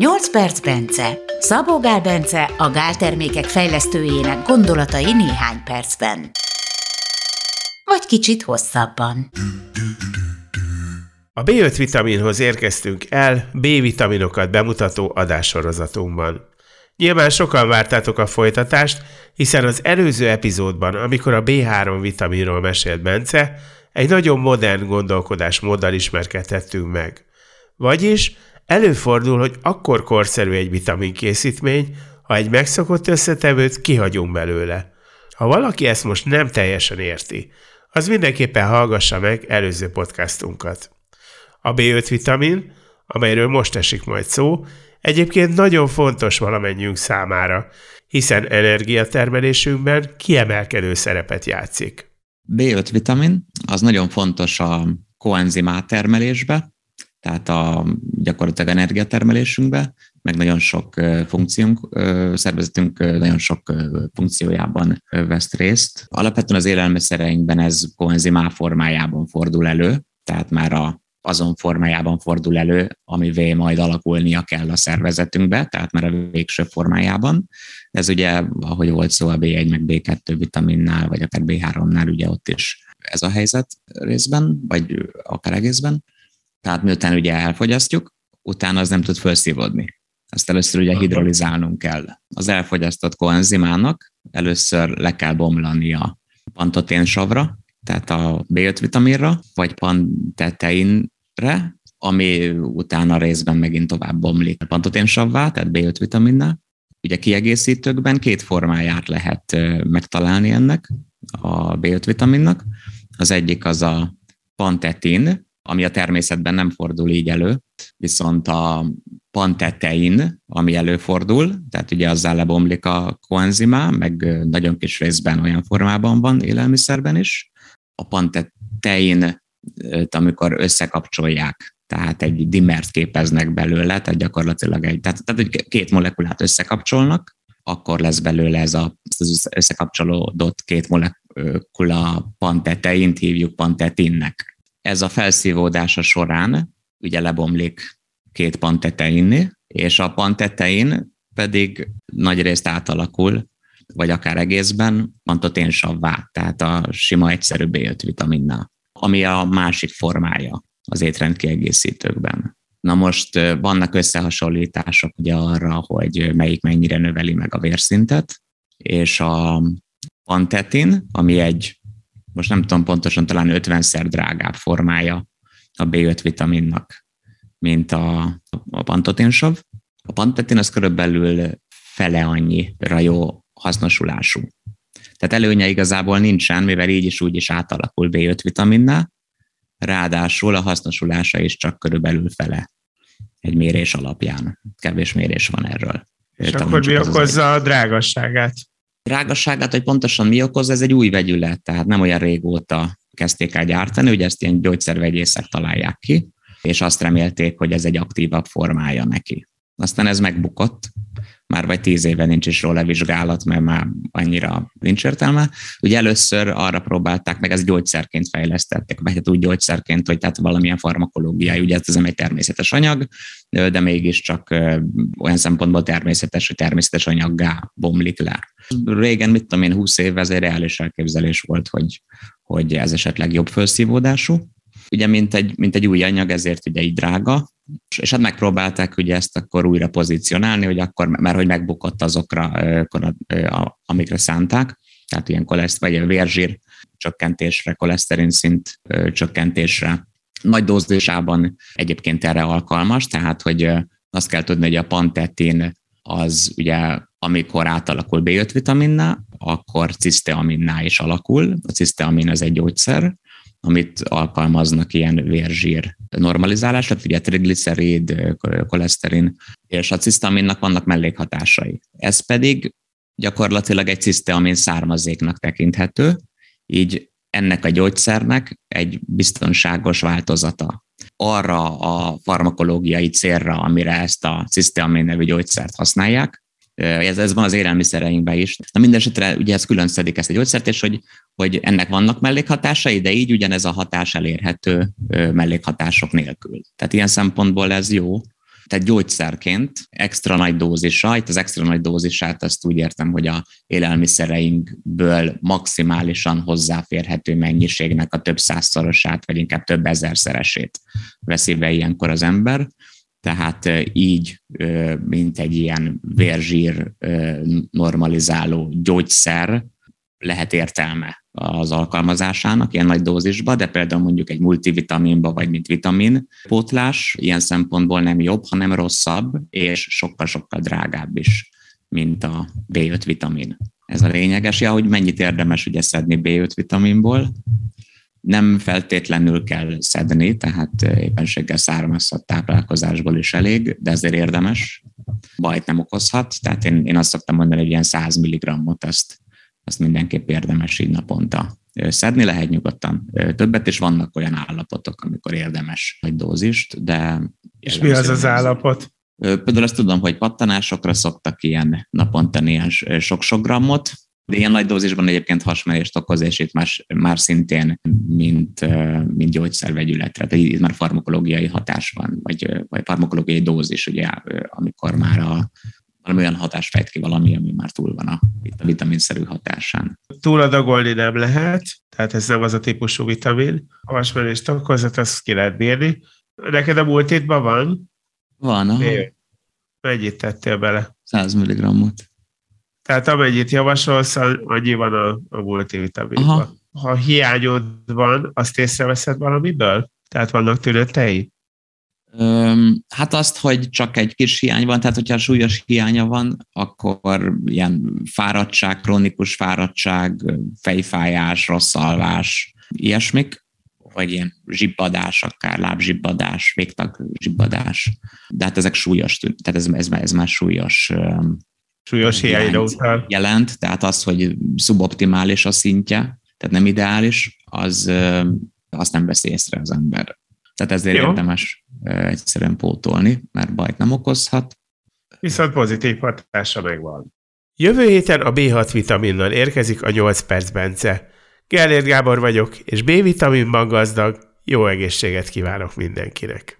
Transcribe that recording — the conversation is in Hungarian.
8 perc Bence. Szabó Gál Bence a gáltermékek fejlesztőjének gondolatai néhány percben. Vagy kicsit hosszabban. A B5 vitaminhoz érkeztünk el B-vitaminokat bemutató adássorozatunkban. Nyilván sokan vártátok a folytatást, hiszen az előző epizódban, amikor a B3 vitaminról mesélt Bence, egy nagyon modern gondolkodásmóddal ismerkedhettünk meg. Vagyis előfordul, hogy akkor korszerű egy vitaminkészítmény, ha egy megszokott összetevőt kihagyunk belőle. Ha valaki ezt most nem teljesen érti, az mindenképpen hallgassa meg előző podcastunkat. A B5 vitamin, amelyről most esik majd szó, egyébként nagyon fontos valamennyiünk számára, hiszen energiatermelésünkben kiemelkedő szerepet játszik. B5 vitamin az nagyon fontos a koenzimát termelésbe, tehát a gyakorlatilag energiatermelésünkbe, meg nagyon sok funkciónk, szervezetünk nagyon sok funkciójában vesz részt. Alapvetően az élelmiszereinkben ez koenzimá formájában fordul elő, tehát már a azon formájában fordul elő, amivé majd alakulnia kell a szervezetünkbe, tehát már a végső formájában. Ez ugye, ahogy volt szó a B1 meg B2 vitaminnál, vagy akár B3-nál, ugye ott is ez a helyzet részben, vagy akár egészben. Tehát miután ugye elfogyasztjuk, utána az nem tud felszívódni. Ezt először ugye hidrolizálnunk kell. Az elfogyasztott koenzimának először le kell bomlani a pantoténsavra, tehát a B5 vitaminra, vagy panteteinre, ami utána részben megint tovább bomlik a pantoténsavvá, tehát B5 vitaminnel. Ugye kiegészítőkben két formáját lehet megtalálni ennek a B5 vitaminnak. Az egyik az a pantetin, ami a természetben nem fordul így elő, viszont a pantetein, ami előfordul, tehát ugye azzal lebomlik a koenzimá, meg nagyon kis részben olyan formában van élelmiszerben is. A pantetein, amikor összekapcsolják, tehát egy dimert képeznek belőle, tehát gyakorlatilag egy, tehát, tehát hogy két molekulát összekapcsolnak, akkor lesz belőle ez a, az összekapcsolódott két molekula panteteint hívjuk pantetinnek ez a felszívódása során ugye lebomlik két pantetein, és a pantetein pedig nagy részt átalakul, vagy akár egészben pantoténsavvá, tehát a sima egyszerű B5 vitaminnal, ami a másik formája az étrendkiegészítőkben. Na most vannak összehasonlítások ugye arra, hogy melyik mennyire növeli meg a vérszintet, és a pantetin, ami egy most nem tudom pontosan, talán 50-szer drágább formája a B5 vitaminnak, mint a, a pantoténsav. A pantetin az körülbelül fele annyira jó hasznosulású. Tehát előnye igazából nincsen, mivel így is úgy is átalakul B5 vitaminnál, ráadásul a hasznosulása is csak körülbelül fele egy mérés alapján. Kevés mérés van erről. És akkor mi okozza a drágasságát? Drágasságát, hogy pontosan mi okoz, ez egy új vegyület, tehát nem olyan régóta kezdték el gyártani, ugye ezt ilyen gyógyszervegyészek találják ki, és azt remélték, hogy ez egy aktívabb formája neki. Aztán ez megbukott, már vagy tíz éve nincs is róla vizsgálat, mert már annyira nincs értelme. Ugye először arra próbálták, meg ez gyógyszerként fejlesztették, vagy hát úgy gyógyszerként, hogy tehát valamilyen farmakológiai, ugye ez nem egy természetes anyag, de mégiscsak olyan szempontból természetes, hogy természetes anyaggá bomlik le. Régen, mit tudom én, 20 év, ez egy reális elképzelés volt, hogy, hogy ez esetleg jobb felszívódású. Ugye, mint egy, mint egy új anyag, ezért ugye így drága, és hát megpróbálták ugye ezt akkor újra pozícionálni, hogy akkor, mert hogy megbukott azokra, amikre szánták, tehát ilyen koleszt, vagy vérzsír csökkentésre, koleszterin szint csökkentésre. Nagy dózisában egyébként erre alkalmas, tehát hogy azt kell tudni, hogy a pantetin az ugye, amikor átalakul B5 vitaminnál, akkor ciszteaminná is alakul. A ciszteamin az egy gyógyszer, amit alkalmaznak ilyen vérzsír normalizálásra, ugye triglicerid, koleszterin, és a cisztaminnak vannak mellékhatásai. Ez pedig gyakorlatilag egy ciszteamin származéknak tekinthető, így ennek a gyógyszernek egy biztonságos változata. Arra a farmakológiai célra, amire ezt a ciszteamin nevű gyógyszert használják, ez, ez van az élelmiszereinkben is. Na mindesetre ugye ez külön szedik ezt a gyógyszert, és hogy, hogy ennek vannak mellékhatásai, de így ugyanez a hatás elérhető mellékhatások nélkül. Tehát ilyen szempontból ez jó. tehát gyógyszerként extra nagy dózisa, itt az extra nagy dózisát azt úgy értem, hogy a élelmiszereinkből maximálisan hozzáférhető mennyiségnek a több százszorosát, vagy inkább több ezerszeresét veszi be ilyenkor az ember. Tehát így, mint egy ilyen vérzsír normalizáló gyógyszer, lehet értelme az alkalmazásának ilyen nagy dózisba, de például mondjuk egy multivitaminba vagy mint vitamin pótlás ilyen szempontból nem jobb, hanem rosszabb, és sokkal-sokkal drágább is, mint a B5 vitamin. Ez a lényeges, ja, hogy mennyit érdemes ugye szedni B5 vitaminból. Nem feltétlenül kell szedni, tehát éppenséggel származhat táplálkozásból is elég, de ezért érdemes. Bajt nem okozhat, tehát én, én azt szoktam mondani, hogy ilyen 100 mg-ot ezt azt mindenképp érdemes így naponta szedni lehet nyugodtan többet, és vannak olyan állapotok, amikor érdemes egy dózist, de... És mi az az állapot? Például azt tudom, hogy pattanásokra szoktak ilyen naponta ilyen sok-sok grammot, de ilyen nagy dózisban egyébként hasmerést okoz, és itt már, már szintén, mint, mint gyógyszervegyületre, tehát itt már farmakológiai hatás van, vagy, vagy farmakológiai dózis, ugye, amikor már a, valami olyan hatás fejt ki valami, ami már túl van a, itt a vitaminszerű hatásán. Túladagolni nem lehet, tehát ez nem az a típusú vitamin. A vasmerés okozat, azt ki lehet bírni. Neked a multitban van? Van, aha. Mennyit tettél bele? 100 mg-ot. Tehát amennyit javasolsz, annyi van a, a multivitaminban. Aha. Ha hiányod van, azt észreveszed valamiből? Tehát vannak tünetei? Hát azt, hogy csak egy kis hiány van, tehát hogyha súlyos hiánya van, akkor ilyen fáradtság, krónikus fáradtság, fejfájás, rossz alvás, ilyesmik, vagy ilyen zsibbadás, akár lábzsibbadás, végtag zsibbadás. De hát ezek súlyos, tehát ez, ez, ez már súlyos súlyos hiányra jelent, tehát az, hogy szuboptimális a szintje, tehát nem ideális, az azt nem veszi észre az ember. Tehát ezért Jó. érdemes egyszerűen pótolni, mert bajt nem okozhat. Viszont pozitív hatása megvan. Jövő héten a B6 vitaminnal érkezik a 8 perc Bence. Gellért Gábor vagyok, és B-vitaminban gazdag, jó egészséget kívánok mindenkinek!